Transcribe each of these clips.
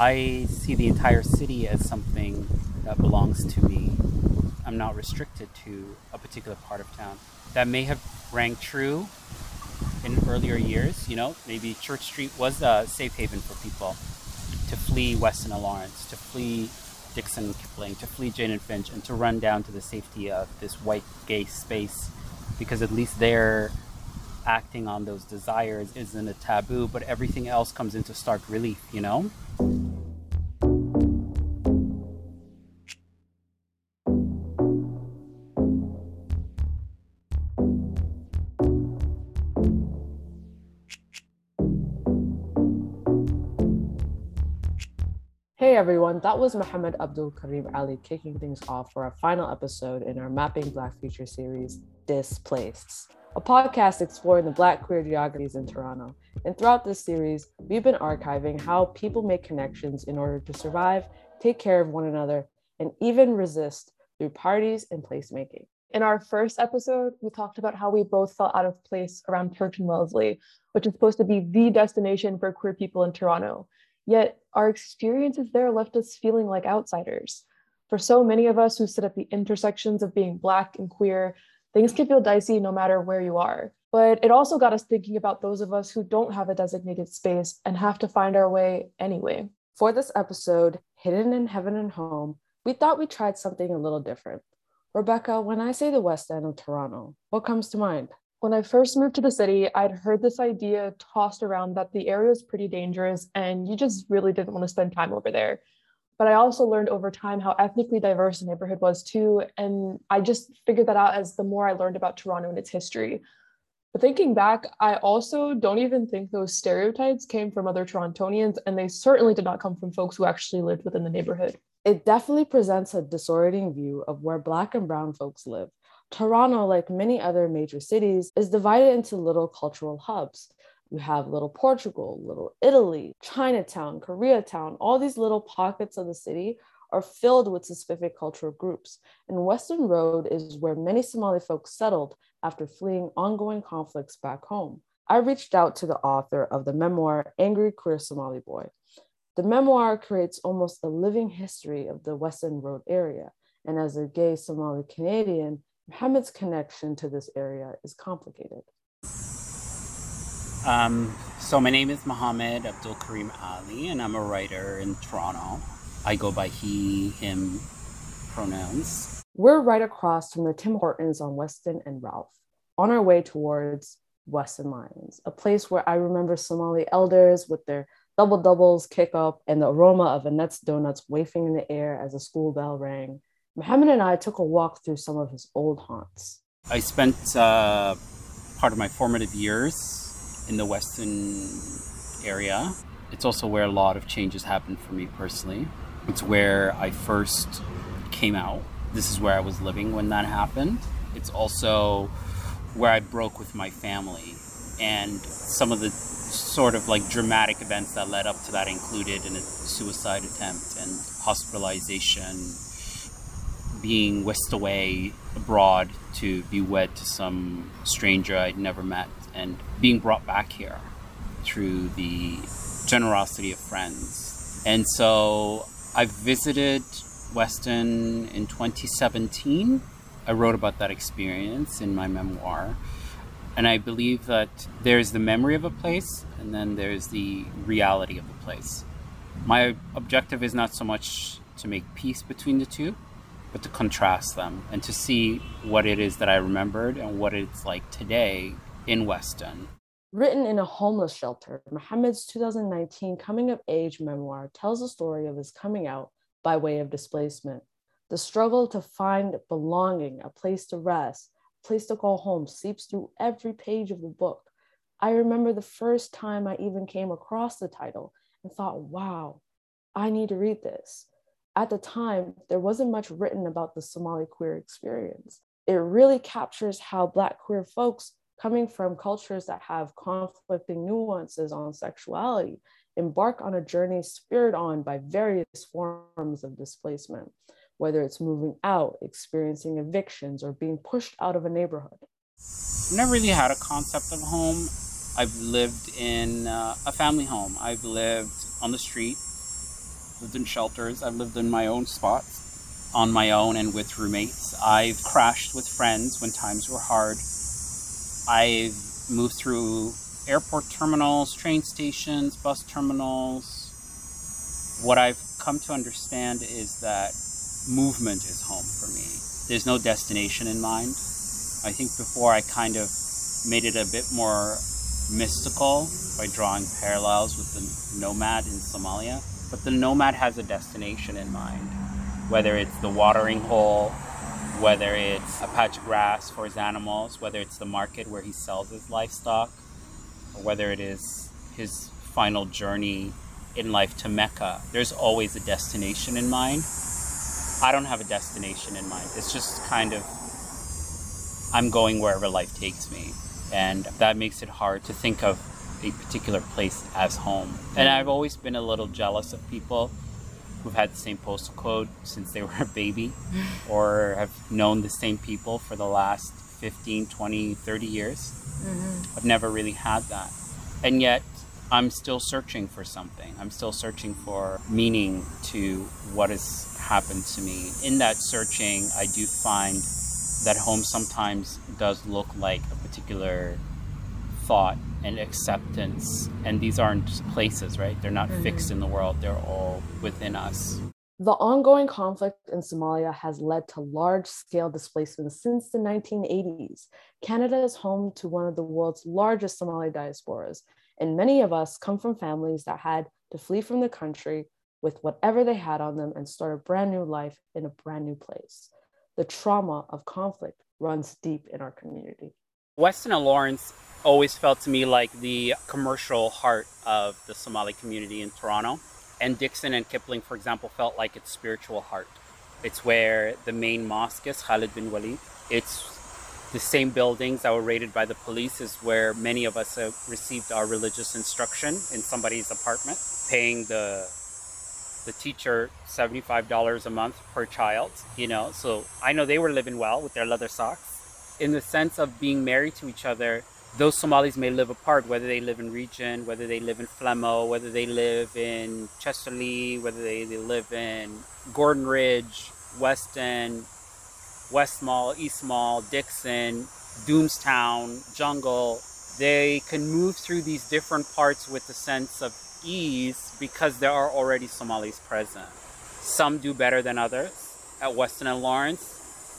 I see the entire city as something that belongs to me. I'm not restricted to a particular part of town. That may have rang true in earlier years, you know, maybe Church Street was a safe haven for people to flee Weston and Lawrence, to flee Dixon and Kipling, to flee Jane and Finch, and to run down to the safety of this white gay space because at least they're acting on those desires isn't a taboo, but everything else comes into stark relief, you know? Hey everyone, that was Mohamed Abdulkarim Ali kicking things off for our final episode in our Mapping Black Future series, Displaced, a podcast exploring the Black queer geographies in Toronto. And throughout this series, we've been archiving how people make connections in order to survive, take care of one another, and even resist through parties and placemaking. In our first episode, we talked about how we both felt out of place around Church and Wellesley, which is supposed to be the destination for queer people in Toronto. Yet our experiences there left us feeling like outsiders. For so many of us who sit at the intersections of being Black and queer, things can feel dicey no matter where you are. But it also got us thinking about those of us who don't have a designated space and have to find our way anyway. For this episode, Hidden in Heaven and Home, we thought we tried something a little different. Rebekah, when I say the West End of Toronto, what comes to mind? When I first moved to the city, I'd heard this idea tossed around that the area was pretty dangerous and you just really didn't want to spend time over there. But I also learned over time how ethnically diverse the neighborhood was too. And I just figured that out as the more I learned about Toronto and its history. But thinking back, I also don't even think those stereotypes came from other Torontonians, and they certainly did not come from folks who actually lived within the neighborhood. It definitely presents a disorienting view of where Black and Brown folks live Toronto, like many other major cities, is divided into little cultural hubs. You have Little Portugal, Little Italy, Chinatown, Koreatown, all these little pockets of the city are filled with specific cultural groups. And Weston Road is where many Somali folks settled after fleeing ongoing conflicts back home. I reached out to the author of the memoir, Angry Queer Somali Boy. The memoir creates almost a living history of the Weston Road area. And as a gay Somali Canadian, Mohamed's connection to this area is complicated. Um, so, my name is Mohamed Abdulkarim Ali, and I'm a writer in Toronto. I go by he, him pronouns. We're right across from the Tim Hortons on Weston and Ralph, on our way towards Weston Lions, a place where I remember Somali elders with their double doubles kick up and the aroma of Annette's donuts wafting in the air as a school bell rang Mohamed and I took a walk through some of his old haunts. I spent uh, part of my formative years in the Weston area. It's also where a lot of changes happened for me personally. It's where I first came out. This is where I was living when that happened. It's also where I broke with my family. And some of the sort of like dramatic events that led up to that included a suicide attempt and hospitalization being whisked away abroad to be wed to some stranger I'd never met and being brought back here through the generosity of friends. And so I visited Weston in 2017. I wrote about that experience in my memoir. And I believe that there's the memory of a place and then there's the reality of the place. My objective is not so much to make peace between the two, but to contrast them and to see what it is that I remembered and what it's like today in Weston. Written in a homeless shelter, Mohamed's 2019 coming of age memoir tells the story of his coming out by way of displacement. The struggle to find belonging, a place to rest, a place to call home seeps through every page of the book. I remember the first time I even came across the title and thought, wow, I need to read this at the time, there wasn't much written about the Somali queer experience. It really captures how Black queer folks coming from cultures that have conflicting nuances on sexuality embark on a journey spurred on by various forms of displacement, whether it's moving out, experiencing evictions, or being pushed out of a neighborhood. I Never really had a concept of home. I've lived in uh, a family home. I've lived on the street lived in shelters, I've lived in my own spots on my own and with roommates. I've crashed with friends when times were hard. I've moved through airport terminals, train stations, bus terminals. What I've come to understand is that movement is home for me. There's no destination in mind. I think before I kind of made it a bit more mystical by drawing parallels with the nomad in Somalia. But the nomad has a destination in mind, whether it's the watering hole, whether it's a patch of grass for his animals, whether it's the market where he sells his livestock, or whether it is his final journey in life to Mecca. There's always a destination in mind. I don't have a destination in mind. It's just kind of, I'm going wherever life takes me. And that makes it hard to think of a particular place as home. And I've always been a little jealous of people who've had the same postal code since they were a baby or have known the same people for the last 15, 20, 30 years. Mm-hmm. I've never really had that. And yet, I'm still searching for something. I'm still searching for meaning to what has happened to me. In that searching, I do find that home sometimes does look like a particular thought and acceptance. And these aren't places, right? They're not mm-hmm. fixed in the world, they're all within us. The ongoing conflict in Somalia has led to large scale displacement since the 1980s. Canada is home to one of the world's largest Somali diasporas, and many of us come from families that had to flee from the country with whatever they had on them and start a brand new life in a brand new place. The trauma of conflict runs deep in our community. Weston and Lawrence always felt to me like the commercial heart of the Somali community in Toronto. And Dixon and Kipling, for example, felt like its spiritual heart. It's where the main mosque is, Khalid bin Walid. It's the same buildings that were raided by the police is where many of us received our religious instruction in somebody's apartment, paying the the teacher $75 a month per child, you know. So I know they were living well with their leather socks. In the sense of being married to each other, those Somalis may live apart, whether they live in Regent, whether they live in Flemo, whether they live in Chesterlee, whether they, they live in Gordon Ridge, Weston, West Mall, East Mall, Dixon, Doomstown, Jungle. They can move through these different parts with a sense of ease because there are already Somalis present. Some do better than others. At Weston and Lawrence,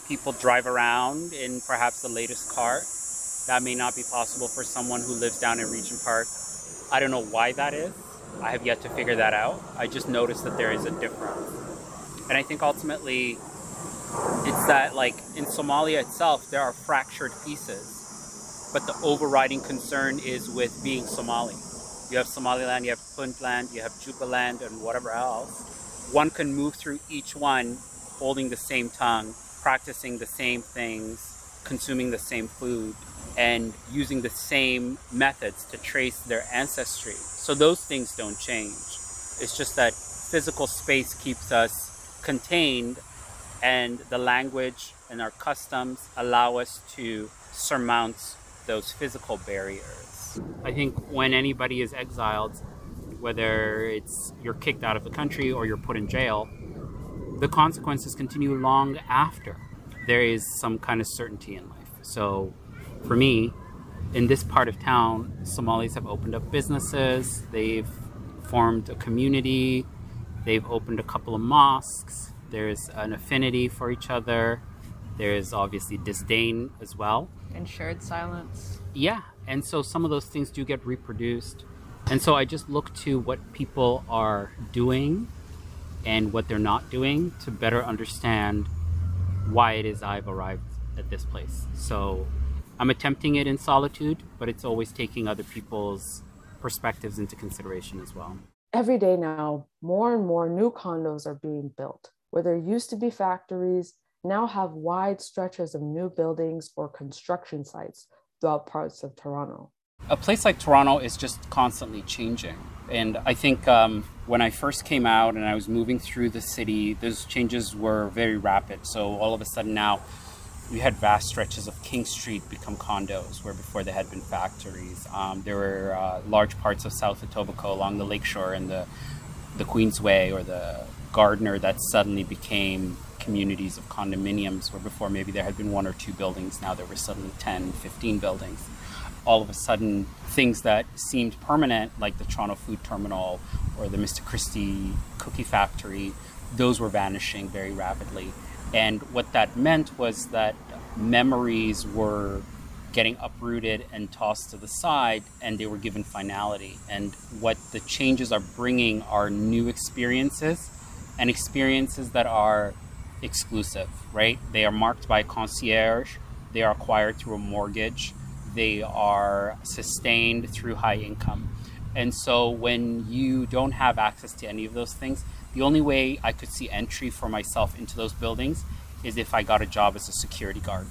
people drive around in perhaps the latest car that may not be possible for someone who lives down in Regent Park. I don't know why that is. I have yet to figure that out. I just noticed that there is a difference. And I think ultimately it's that like in Somalia itself there are fractured pieces. But the overriding concern is with being Somali. You have Somaliland, you have Puntland, you have Jubaland and whatever else. One can move through each one holding the same tongue, practicing the same things, consuming the same food, and using the same methods to trace their ancestry. So those things don't change. It's just that physical space keeps us contained and the language and our customs allow us to surmount those physical barriers. I think when anybody is exiled, whether it's you're kicked out of the country or you're put in jail, the consequences continue long after there is some kind of certainty in life. So for me, in this part of town, Somalis have opened up businesses, they've formed a community, they've opened a couple of mosques, there's an affinity for each other, there's obviously disdain as well. And shared silence. Yeah, and so some of those things do get reproduced. And so I just look to what people are doing and what they're not doing to better understand why it is I've arrived at this place. So I'm attempting it in solitude, but it's always taking other people's perspectives into consideration as well. Every day now, more and more new condos are being built. Where there used to be factories, now have wide stretches of new buildings or construction sites throughout parts of Toronto. A place like Toronto is just constantly changing. And I think um, when I first came out and I was moving through the city, those changes were very rapid. So all of a sudden now, we had vast stretches of King Street become condos where before there had been factories. Um, there were uh, large parts of South Etobicoke along the lakeshore and the the Queensway or the Gardiner that suddenly became communities of condominiums where before maybe there had been one or two buildings now there were suddenly 10 15 buildings all of a sudden things that seemed permanent like the toronto food terminal or the mr christie cookie factory those were vanishing very rapidly and what that meant was that memories were getting uprooted and tossed to the side and they were given finality and what the changes are bringing are new experiences and experiences that are exclusive, right? They are marked by concierge, they are acquired through a mortgage, they are sustained through high income. And so when you don't have access to any of those things, the only way I could see entry for myself into those buildings is if I got a job as a security guard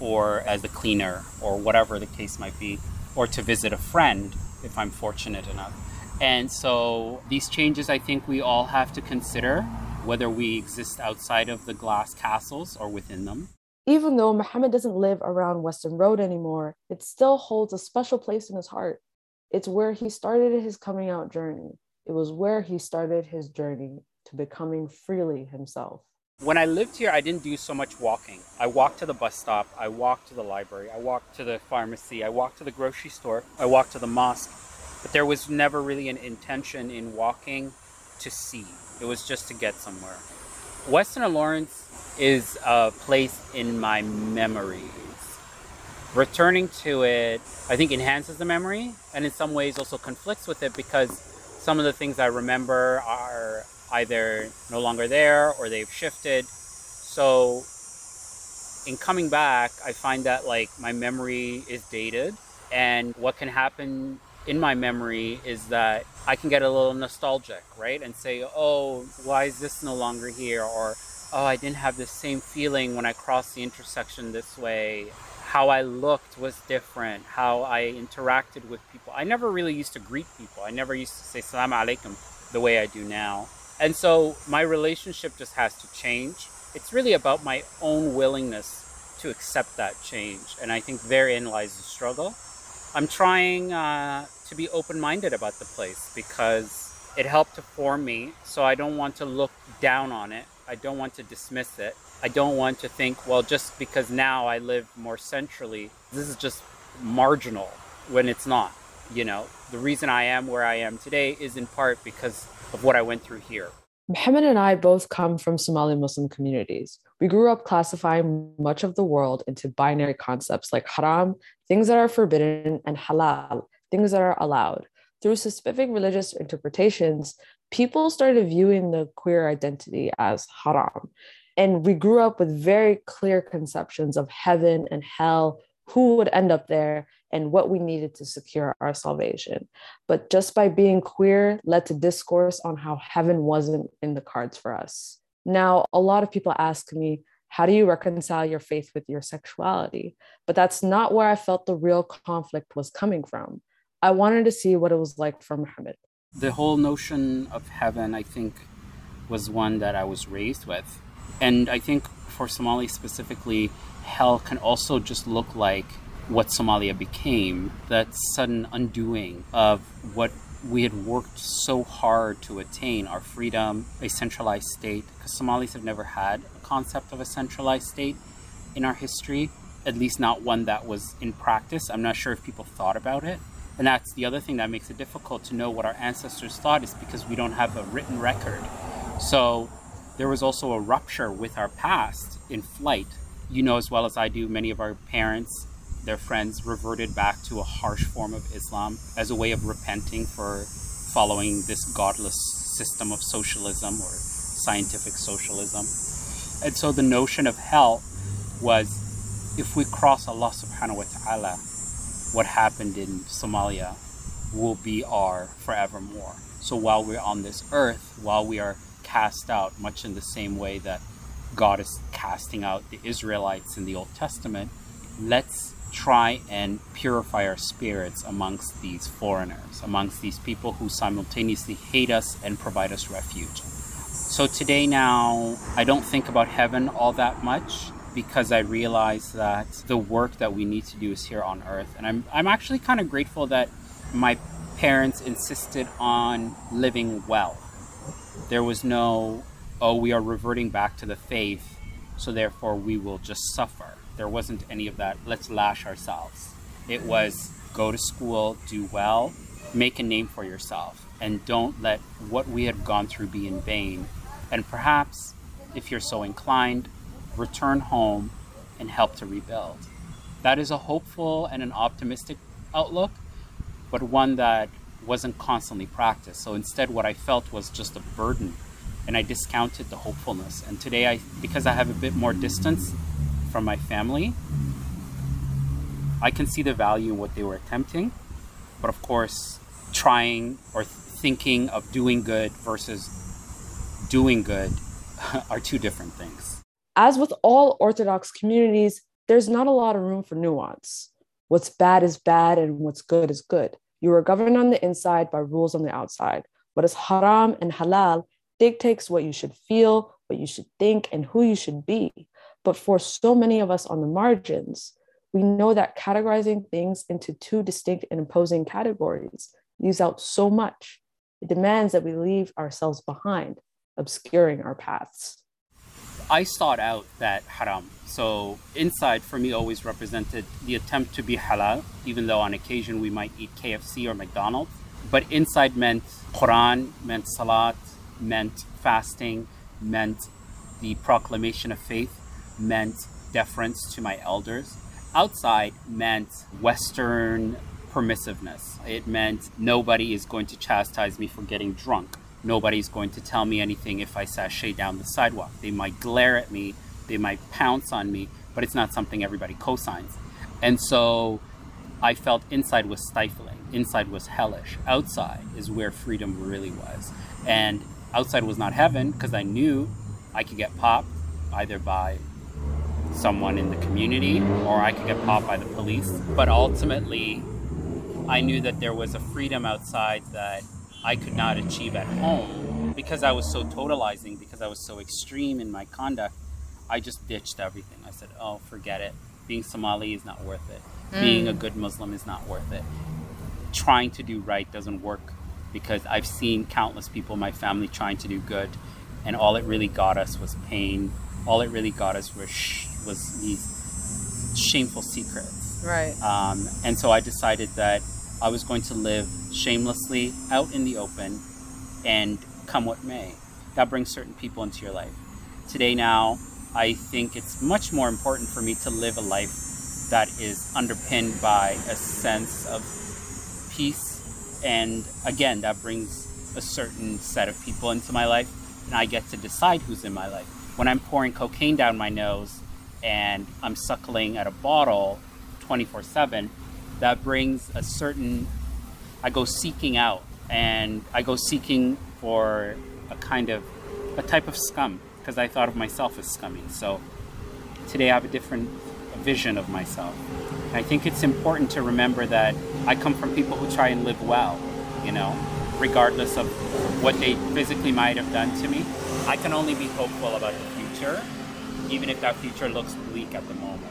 or as a cleaner or whatever the case might be, or to visit a friend if I'm fortunate enough. And so these changes I think we all have to consider whether we exist outside of the glass castles or within them. Even though Mohamed doesn't live around Weston Road anymore, it still holds a special place in his heart. It's where he started his coming out journey. It was where he started his journey to becoming freely himself. When I lived here, I didn't do so much walking. I walked to the bus stop, I walked to the library, I walked to the pharmacy, I walked to the grocery store, I walked to the mosque. But there was never really an intention in walking to see. It was just to get somewhere. Weston and Lawrence is a place in my memories. Returning to it, I think, enhances the memory and in some ways also conflicts with it because some of the things I remember are either no longer there or they've shifted. So, in coming back, I find that like my memory is dated, and what can happen in my memory is that I can get a little nostalgic, right? And say, oh, why is this no longer here? Or, oh, I didn't have the same feeling when I crossed the intersection this way. How I looked was different. How I interacted with people. I never really used to greet people. I never used to say salam alaikum the way I do now. And so my relationship just has to change. It's really about my own willingness to accept that change. And I think therein lies the struggle. I'm trying uh, to be open minded about the place because it helped to form me. So I don't want to look down on it. I don't want to dismiss it. I don't want to think, well, just because now I live more centrally, this is just marginal when it's not. You know, the reason I am where I am today is in part because of what I went through here. Mohamed and I both come from Somali Muslim communities. We grew up classifying much of the world into binary concepts like haram, things that are forbidden, and halal, things that are allowed. Through specific religious interpretations, people started viewing the queer identity as haram. And we grew up with very clear conceptions of heaven and hell, who would end up there, and what we needed to secure our salvation. But just by being queer led to discourse on how heaven wasn't in the cards for us. Now, a lot of people ask me, how do you reconcile your faith with your sexuality? But that's not where I felt the real conflict was coming from. I wanted to see what it was like for Mohamed. The whole notion of heaven, I think, was one that I was raised with. And I think for Somali specifically, hell can also just look like what Somalia became, that sudden undoing of what we had worked so hard to attain our freedom, a centralized state, because Somalis have never had a concept of a centralized state in our history, at least not one that was in practice. I'm not sure if people thought about it. And that's the other thing that makes it difficult to know what our ancestors thought is because we don't have a written record. So there was also a rupture with our past in flight. You know as well as I do, many of our parents their friends reverted back to a harsh form of Islam as a way of repenting for following this godless system of socialism or scientific socialism. And so the notion of hell was if we cross Allah subhanahu wa ta'ala, what happened in Somalia will be our forevermore. So while we're on this earth, while we are cast out, much in the same way that God is casting out the Israelites in the Old Testament, let's try and purify our spirits amongst these foreigners, amongst these people who simultaneously hate us and provide us refuge. So today, now, I don't think about heaven all that much because I realized that the work that we need to do is here on earth. And I'm, I'm actually kind of grateful that my parents insisted on living well. There was no, oh, we are reverting back to the faith, so therefore we will just suffer. There wasn't any of that, let's lash ourselves. It was go to school, do well, make a name for yourself, and don't let what we had gone through be in vain. And perhaps, if you're so inclined, return home and help to rebuild. That is a hopeful and an optimistic outlook, but one that wasn't constantly practiced. So instead, what I felt was just a burden, and I discounted the hopefulness. And today, I because I have a bit more distance from my family, I can see the value in what they were attempting. But of course, trying or thinking of doing good versus doing good are two different things. As with all Orthodox communities, there's not a lot of room for nuance. What's bad is bad and what's good is good. You are governed on the inside by rules on the outside. What is haram and halal dictates what you should feel, what you should think, and who you should be. But for so many of us on the margins, we know that categorizing things into two distinct and opposing categories leaves out so much. It demands that we leave ourselves behind, obscuring our paths. I sought out that haram. So inside for me always represented the attempt to be halal, even though on occasion we might eat KFC or McDonald's. But inside meant Quran, meant salat, meant fasting, meant the proclamation of faith, meant deference to my elders. Outside meant Western permissiveness. It meant nobody is going to chastise me for getting drunk. Nobody's going to tell me anything if I sashay down the sidewalk. They might glare at me, they might pounce on me, but it's not something everybody cosigns. And so I felt inside was stifling, inside was hellish. Outside is where freedom really was. And outside was not heaven because I knew I could get popped either by someone in the community or I could get popped by the police. But ultimately, I knew that there was a freedom outside that I could not achieve at home because I was so totalizing, because I was so extreme in my conduct. I just ditched everything. I said, "Oh, forget it. Being Somali is not worth it. Mm. Being a good Muslim is not worth it. Trying to do right doesn't work because I've seen countless people in my family trying to do good, and all it really got us was pain. All it really got us was sh- was these shameful secrets. Right. Um, and so I decided that I was going to live shamelessly out in the open and come what may. That brings certain people into your life. Today, now, I think it's much more important for me to live a life that is underpinned by a sense of peace. And again, that brings a certain set of people into my life, and I get to decide who's in my life. When I'm pouring cocaine down my nose and I'm suckling at a bottle 24 7, that brings a certain I go seeking out and I go seeking for a kind of a type of scum because I thought of myself as scummy. So today I have a different vision of myself. I think it's important to remember that I come from people who try and live well, you know, regardless of what they physically might have done to me. I can only be hopeful about the future, even if that future looks bleak at the moment.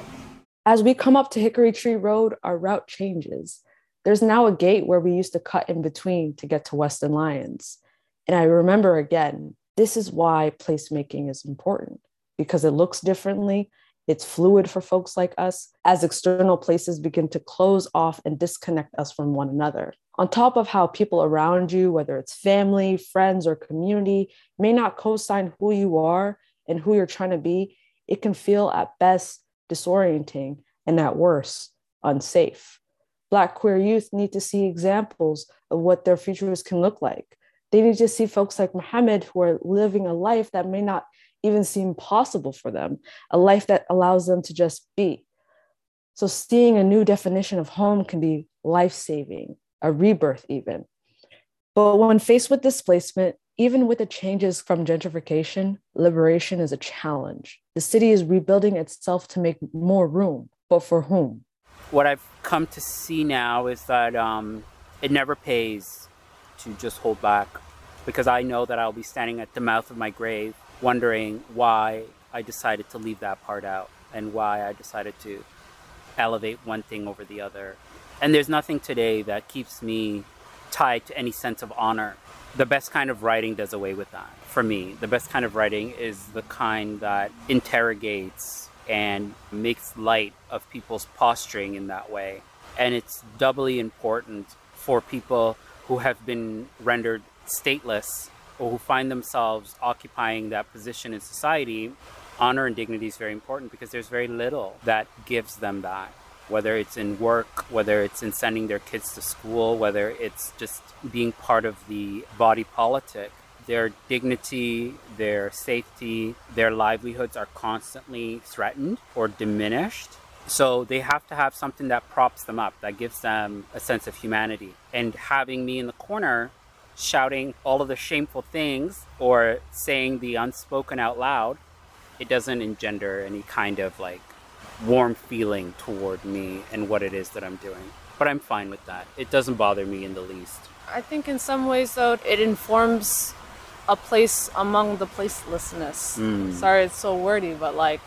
As we come up to Hickory Tree Road, our route changes. There's now a gate where we used to cut in between to get to Weston Lions. And I remember again, this is why placemaking is important because it looks differently. It's fluid for folks like us as external places begin to close off and disconnect us from one another. On top of how people around you, whether it's family, friends, or community, may not co sign who you are and who you're trying to be, it can feel at best disorienting and at worst unsafe. Black queer youth need to see examples of what their futures can look like. They need to see folks like Mohamed who are living a life that may not even seem possible for them, a life that allows them to just be. So, seeing a new definition of home can be life saving, a rebirth, even. But when faced with displacement, even with the changes from gentrification, liberation is a challenge. The city is rebuilding itself to make more room, but for whom? What I've come to see now is that um, it never pays to just hold back because I know that I'll be standing at the mouth of my grave wondering why I decided to leave that part out and why I decided to elevate one thing over the other. And there's nothing today that keeps me tied to any sense of honor the best kind of writing does away with that. For me, the best kind of writing is the kind that interrogates and makes light of people's posturing in that way. And it's doubly important for people who have been rendered stateless or who find themselves occupying that position in society. Honor and dignity is very important because there's very little that gives them that whether it's in work, whether it's in sending their kids to school, whether it's just being part of the body politic. Their dignity, their safety, their livelihoods are constantly threatened or diminished. So they have to have something that props them up, that gives them a sense of humanity. And having me in the corner shouting all of the shameful things or saying the unspoken out loud, it doesn't engender any kind of like warm feeling toward me and what it is that I'm doing. But I'm fine with that. It doesn't bother me in the least. I think in some ways, though, it informs a place among the placelessness. Mm. Sorry, it's so wordy, but like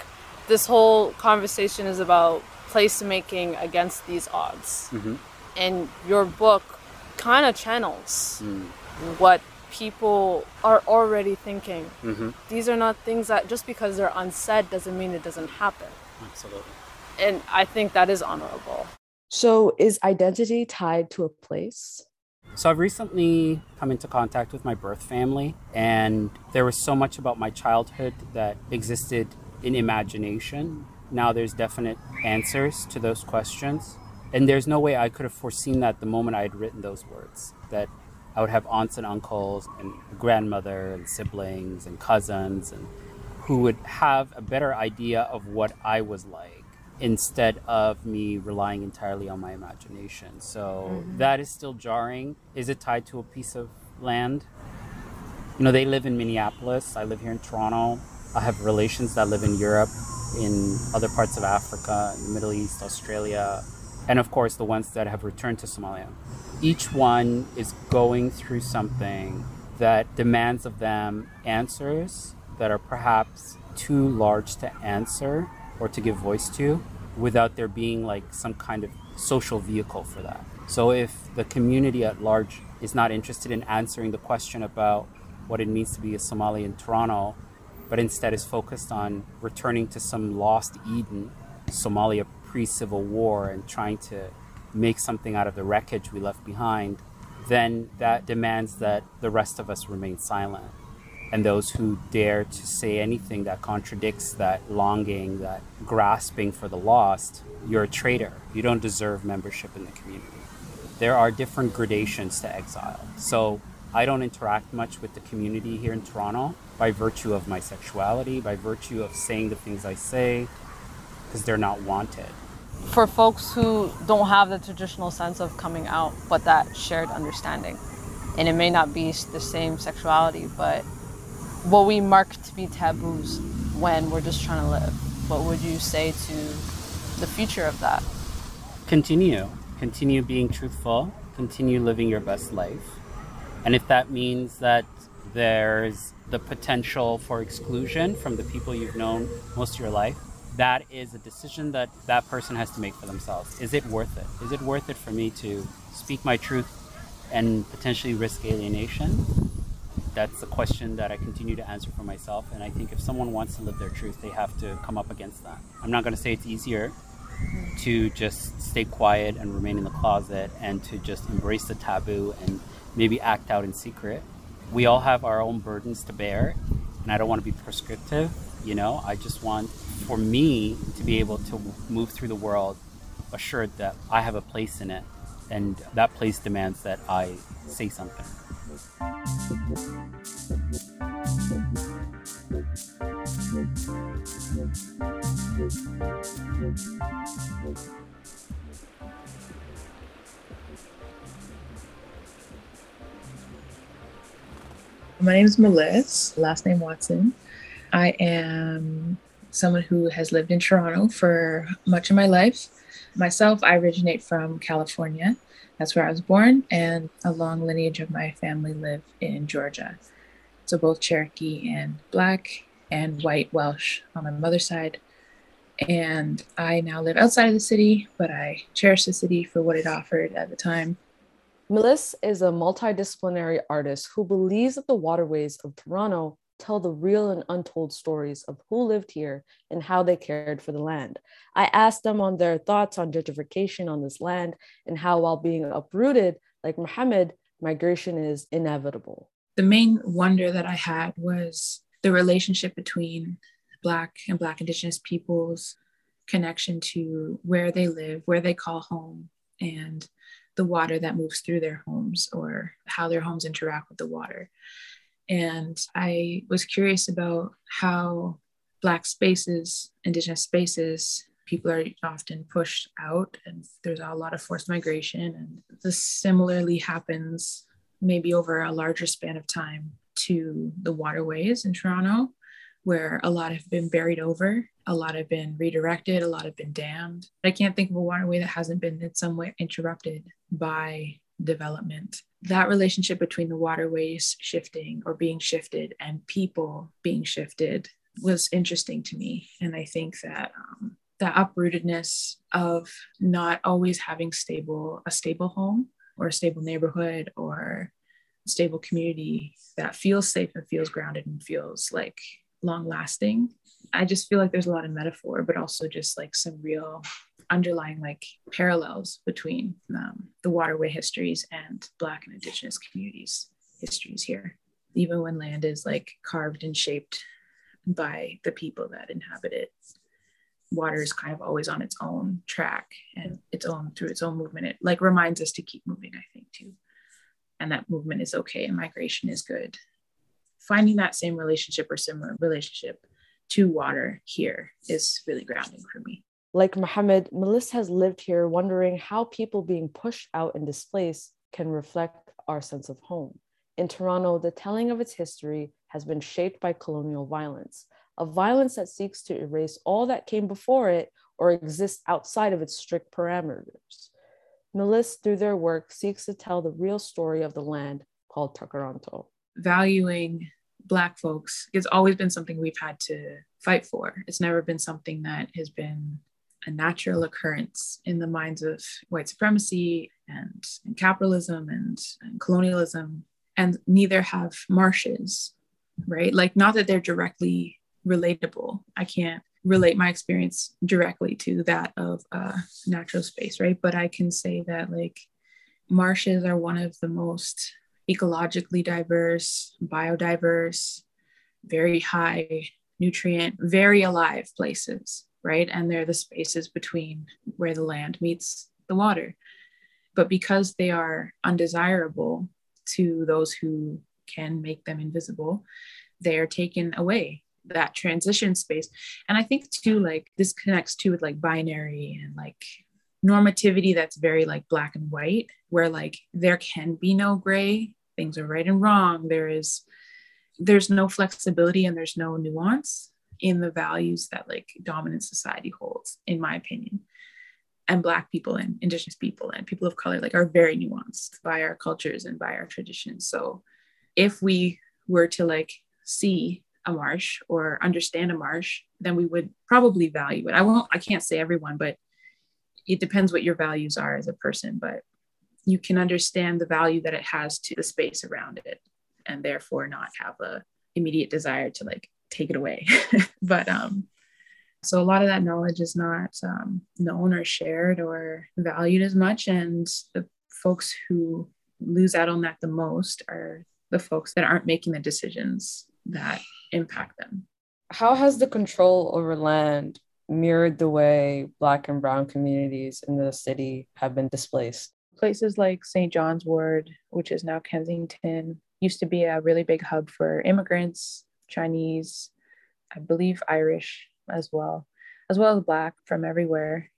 this whole conversation is about placemaking against these odds. Mm-hmm. And your book kind of channels Mm. what people are already thinking. Mm-hmm. These are not things that just because they're unsaid doesn't mean it doesn't happen. Absolutely. And I think that is honorable. So, is identity tied to a place? So I've recently come into contact with my birth family, and there was so much about my childhood that existed in imagination. Now there's definite answers to those questions. And there's no way I could have foreseen that the moment I had written those words. That I would have aunts and uncles and grandmother and siblings and cousins and who would have a better idea of what I was like instead of me relying entirely on my imagination. So mm-hmm. that is still jarring. Is it tied to a piece of land? You know, they live in Minneapolis. I live here in Toronto. I have relations that live in Europe, in other parts of Africa, in the Middle East, Australia, and of course the ones that have returned to Somalia. Each one is going through something that demands of them answers that are perhaps too large to answer or to give voice to without there being like some kind of social vehicle for that. So if the community at large is not interested in answering the question about what it means to be a Somali in Toronto, but instead is focused on returning to some lost Eden, Somalia pre civil war, and trying to make something out of the wreckage we left behind, then that demands that the rest of us remain silent. And those who dare to say anything that contradicts that longing, that grasping for the lost, you're a traitor. You don't deserve membership in the community. There are different gradations to exile. So I don't interact much with the community here in Toronto by virtue of my sexuality, by virtue of saying the things I say, because they're not wanted. For folks who don't have the traditional sense of coming out, but that shared understanding, and it may not be the same sexuality, but what we mark to be taboos when we're just trying to live, what would you say to the future of that? Continue. Continue being truthful. Continue living your best life. And if that means that there's the potential for exclusion from the people you've known most of your life, that is a decision that that person has to make for themselves. Is it worth it? Is it worth it for me to speak my truth and potentially risk alienation? That's a question that I continue to answer for myself. And I think if someone wants to live their truth, they have to come up against that. I'm not going to say it's easier to just stay quiet and remain in the closet and to just embrace the taboo and maybe act out in secret. We all have our own burdens to bear, and I don't want to be prescriptive. You know, I just want for me to be able to move through the world assured that I have a place in it, and that place demands that I say something. My name is Melisse, last name Watson. I am someone who has lived in Toronto for much of my life. Myself, I originate from California. That's where I was born, and a long lineage of my family live in Georgia. So both Cherokee and Black and white Welsh on my mother's side. And I now live outside of the city, but I cherish the city for what it offered at the time. Melisse is a multidisciplinary artist who believes that the waterways of Toronto tell the real and untold stories of who lived here and how they cared for the land. I asked them on their thoughts on gentrification on this land and how, while being uprooted, like Mohamed, migration is inevitable. The main wonder that I had was the relationship between Black and Black Indigenous peoples' connection to where they live, where they call home, and the water that moves through their homes or how their homes interact with the water. And I was curious about how Black spaces, Indigenous spaces, people are often pushed out and there's a lot of forced migration. And this similarly happens maybe over a larger span of time to the waterways in Toronto, where a lot have been buried over, a lot have been redirected, a lot have been dammed. I can't think of a waterway that hasn't been in some way interrupted by development. That relationship between the waterways shifting or being shifted and people being shifted was interesting to me. And I think that um, the uprootedness of not always having stable a stable home or a stable neighborhood or stable community that feels safe and feels grounded and feels like long lasting. I just feel like there's a lot of metaphor, but also just like some real underlying like parallels between um, the waterway histories and Black and Indigenous communities histories here, even when land is like carved and shaped by the people that inhabit it. Water is kind of always on its own track and its own through its own movement. It like reminds us to keep moving, I think, too. And that movement is okay and migration is good. Finding that same relationship or similar relationship to water here is really grounding for me. Like Mohamed, Melisse has lived here wondering how people being pushed out and displaced can reflect our sense of home. In Toronto, the telling of its history has been shaped by colonial violence, a violence that seeks to erase all that came before it or exists outside of its strict parameters. Melisse, through their work, seeks to tell the real story of the land called Tkaronto. Valuing Black folks has always been something we've had to fight for. It's never been something that has been a natural occurrence in the minds of white supremacy and, and capitalism and, and colonialism. And neither have marshes, right? Like, not that they're directly relatable. I can't relate my experience directly to that of natural space, right? But I can say that, like, marshes are one of the most ecologically diverse, biodiverse, very high nutrient, very alive places right? And they're the spaces between where the land meets the water. But because they are undesirable to those who can make them invisible, they are taken away that transition space. And I think too, like this connects too with like binary and like normativity that's very like black and white, where like there can be no gray, things are right and wrong. There is there's no flexibility and there's no nuance in the values that like dominant society holds in my opinion. And black people and indigenous people and people of color like are very nuanced by our cultures and by our traditions. So if we were to like see a marsh or understand a marsh then we would probably value it. I won't i can't say everyone but it depends what your values are as a person but you can understand the value that it has to the space around it and therefore not have a immediate desire to like take it away. but um, so a lot of that knowledge is not um, known or shared or valued as much. And the folks who lose out on that the most are the folks that aren't making the decisions that impact them. How has the control over land mirrored the way Black and Brown communities in the city have been displaced? Places like St. John's Ward, which is now Kensington, used to be a really big hub for immigrants Chinese, I believe Irish as well, as well as Black from everywhere.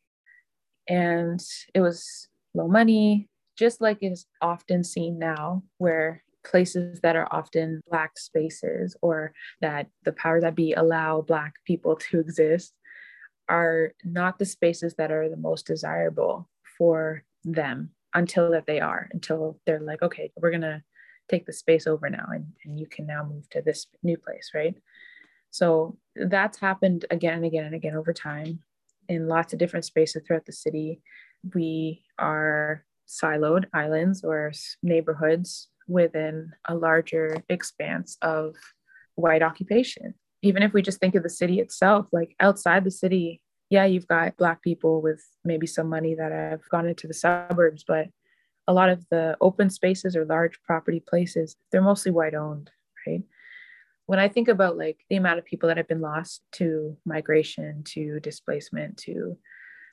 And it was low money, just like is often seen now, where places that are often Black spaces or that the power that be allow Black people to exist are not the spaces that are the most desirable for them until that they are, until they're like, okay, we're to take the space over now and, and you can now move to this new place right so that's happened again and again and again over time in lots of different spaces throughout the city we are siloed islands or neighborhoods within a larger expanse of white occupation. Even if we just think of the city itself, like outside the city, yeah, you've got Black people with maybe some money that have gone into the suburbs, but a lot of the open spaces or large property places, they're mostly white owned, right? When I think about like the amount of people that have been lost to migration, to displacement, to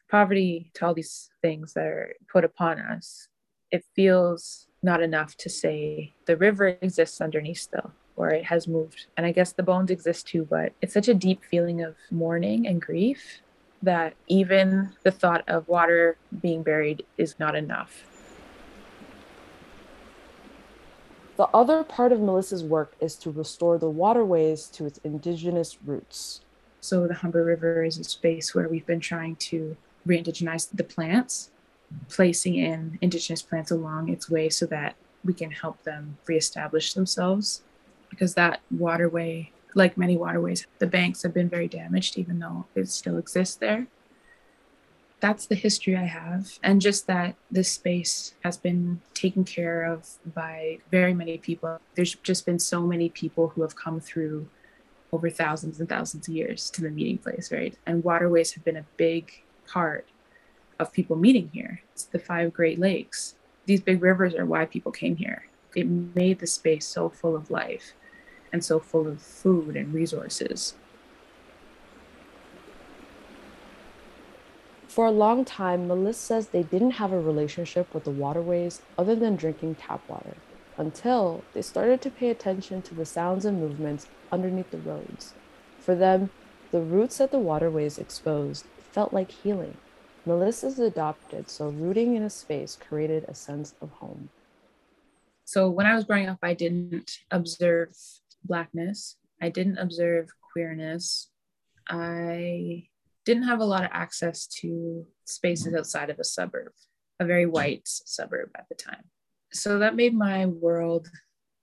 poverty, to all these things that are put upon us, it feels not enough to say the river exists underneath still or it has moved. And I guess the bones exist too, but it's such a deep feeling of mourning and grief that even the thought of water being buried is not enough. The other part of Melisse's work is to restore the waterways to its indigenous roots. So, the Humber River is a space where we've been trying to re indigenize the plants, placing in indigenous plants along its way so that we can help them reestablish themselves. Because that waterway like many waterways, the banks have been very damaged, even though it still exists there. That's the history I have. And just that this space has been taken care of by very many people. There's just been so many people who have come through over thousands and thousands of years to the meeting place, right? And waterways have been a big part of people meeting here. It's the five Great Lakes. These big rivers are why people came here. It made the space so full of life and so full of food and resources. For a long time, Melisse says they didn't have a relationship with the waterways other than drinking tap water until they started to pay attention to the sounds and movements underneath the roads. For them, the roots that the waterways exposed felt like healing. Melisse's adopted, so rooting in a space created a sense of home. So when I was growing up, I didn't observe blackness. I didn't observe queerness. I didn't have a lot of access to spaces outside of a suburb, a very white suburb at the time. So that made my world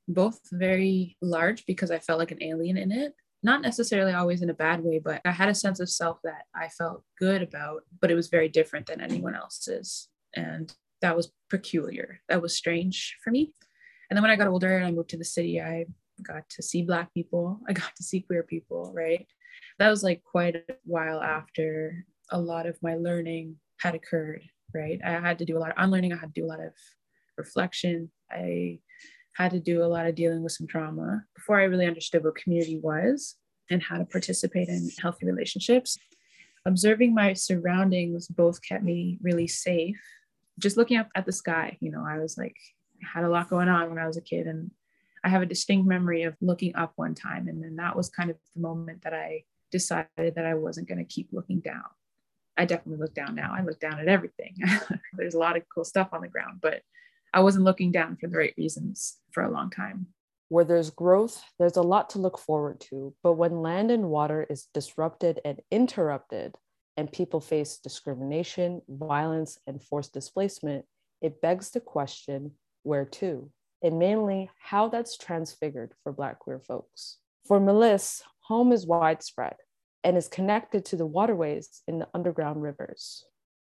both very large because I felt like an alien in it, not necessarily always in a bad way, but I had a sense of self that I felt good about, but it was very different than anyone else's. And that was peculiar. That was strange for me. And then when I got older and I moved to the city, I got to see black people i got to see queer people right? That was like quite a while after a lot of my learning had occurred right? I had to do a lot of unlearning i had to do a lot of reflection. I had to do a lot of dealing with some trauma before i really understood what community was and how to participate in healthy relationships. Observing my surroundings both kept me really safe. Just looking up at the sky you know i was like I had a lot going on when i was a kid and I have a distinct memory of looking up one time. And then that was kind of the moment that I decided that I wasn't going to keep looking down. I definitely look down now. I look down at everything. There's a lot of cool stuff on the ground, but I wasn't looking down for the right reasons for a long time. Where there's growth, there's a lot to look forward to. But when land and water is disrupted and interrupted, and people face discrimination, violence, and forced displacement, it begs the question where to? And mainly how that's transfigured for Black queer folks. For Melisse, home is widespread and is connected to the waterways in the underground rivers.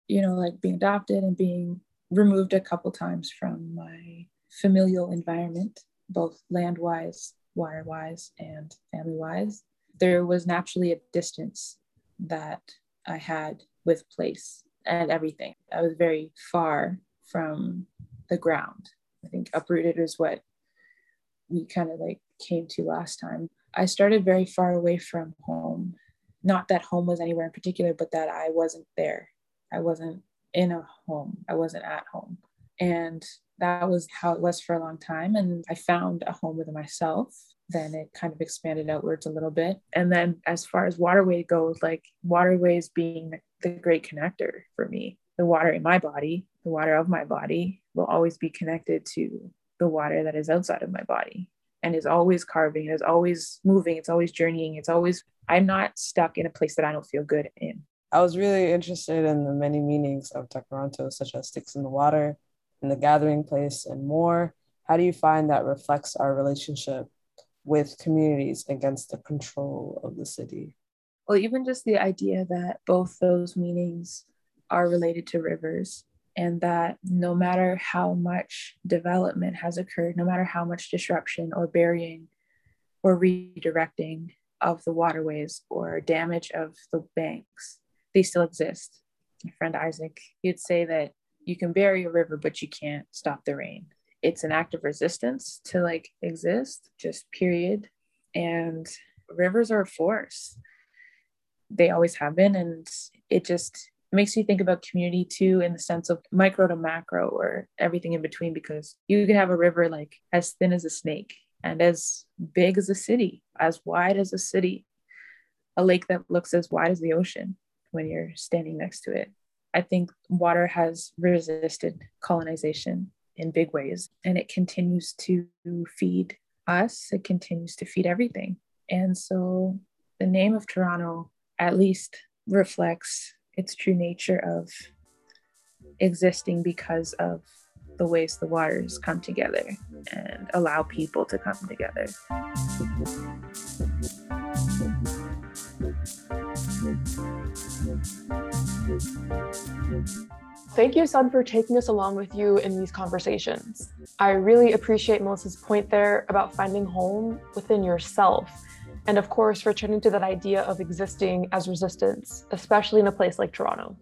You know, like being adopted and being removed a couple times from my familial environment, both land wise, water wise, and family wise. There was naturally a distance that I had with place and everything. I was very far from the ground I think uprooted is what we kind of like came to last time. I started very far away from home. Not that home was anywhere in particular, but that I wasn't there. I wasn't in a home. I wasn't at home. And that was how it was for a long time. And I found a home within myself. Then it kind of expanded outwards a little bit. And then as far as waterway goes, like waterways being the great connector for me, the water in my body, the water of my body will always be connected to the water that is outside of my body and is always carving, is always moving, it's always journeying, it's always, I'm not stuck in a place that I don't feel good in. I was really interested in the many meanings of Tkaronto, such as sticks in the water, and the gathering place, and more. How do you find that reflects our relationship with communities against the control of the city? Well, even just the idea that both those meanings are related to rivers and that no matter how much development has occurred, no matter how much disruption or burying or redirecting of the waterways or damage of the banks, they still exist. My friend Isaac, he'd say that you can bury a river, but you can't stop the rain. It's an act of resistance to like exist, just period. And rivers are a force. They always have been. And it just makes you think about community too in the sense of micro to macro or everything in between because you can have a river like as thin as a snake and as big as a city as wide as a city a lake that looks as wide as the ocean when you're standing next to it. I think water has resisted colonization in big ways and it continues to feed us it continues to feed everything. And so the name of toronto at least reflects its true nature of existing because of the ways the waters come together and allow people to come together. Thank you, Sun, for taking us along with you in these conversations. I really appreciate Melisse's point there about finding home within yourself and of course, returning to that idea of existing as resistance, especially in a place like Toronto.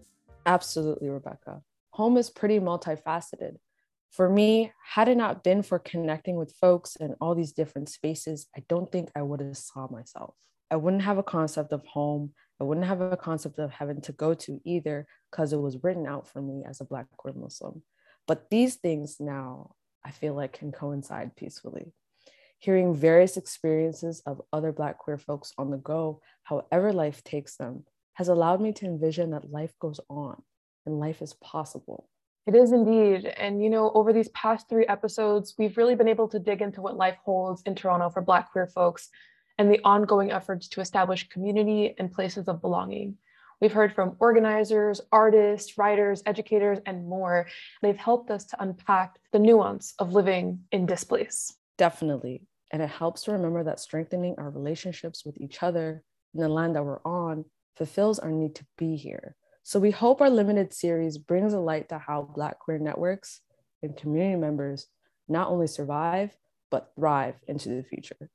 Absolutely, Rebekah. Home is pretty multifaceted. For me, had it not been for connecting with folks in all these different spaces, I don't think I would have saw myself. I wouldn't have a concept of home. I wouldn't have a concept of heaven to go to either because it was written out for me as a Black queer Muslim. But these things now I feel like can coincide peacefully hearing various experiences of other Black queer folks on the go, however life takes them, has allowed me to envision that life goes on and life is possible. It is indeed. And, you know, over these past three episodes, we've really been able to dig into what life holds in Toronto for Black queer folks and the ongoing efforts to establish community and places of belonging. We've heard from organizers, artists, writers, educators, and more. They've helped us to unpack the nuance of living in displace. Definitely. And it helps to remember that strengthening our relationships with each other in the land that we're on fulfills our need to be here. So we hope our limited series brings a light to how Black queer networks and community members not only survive, but thrive into the future.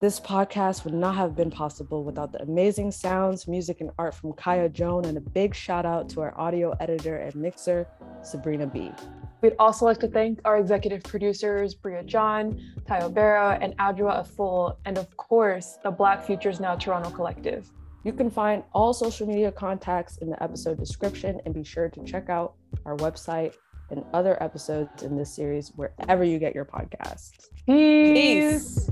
This podcast would not have been possible without the amazing sounds, music, and art from Kaya Joan, and a big shout out to our audio editor and mixer, Sabrina B. We'd also like to thank our executive producers, Bria John, Tayo Bero, and Adwoa Afful, and of course, the Black Futures Now Toronto Collective. You can find all social media contacts in the episode description and be sure to check out our website and other episodes in this series wherever you get your podcasts. Peace.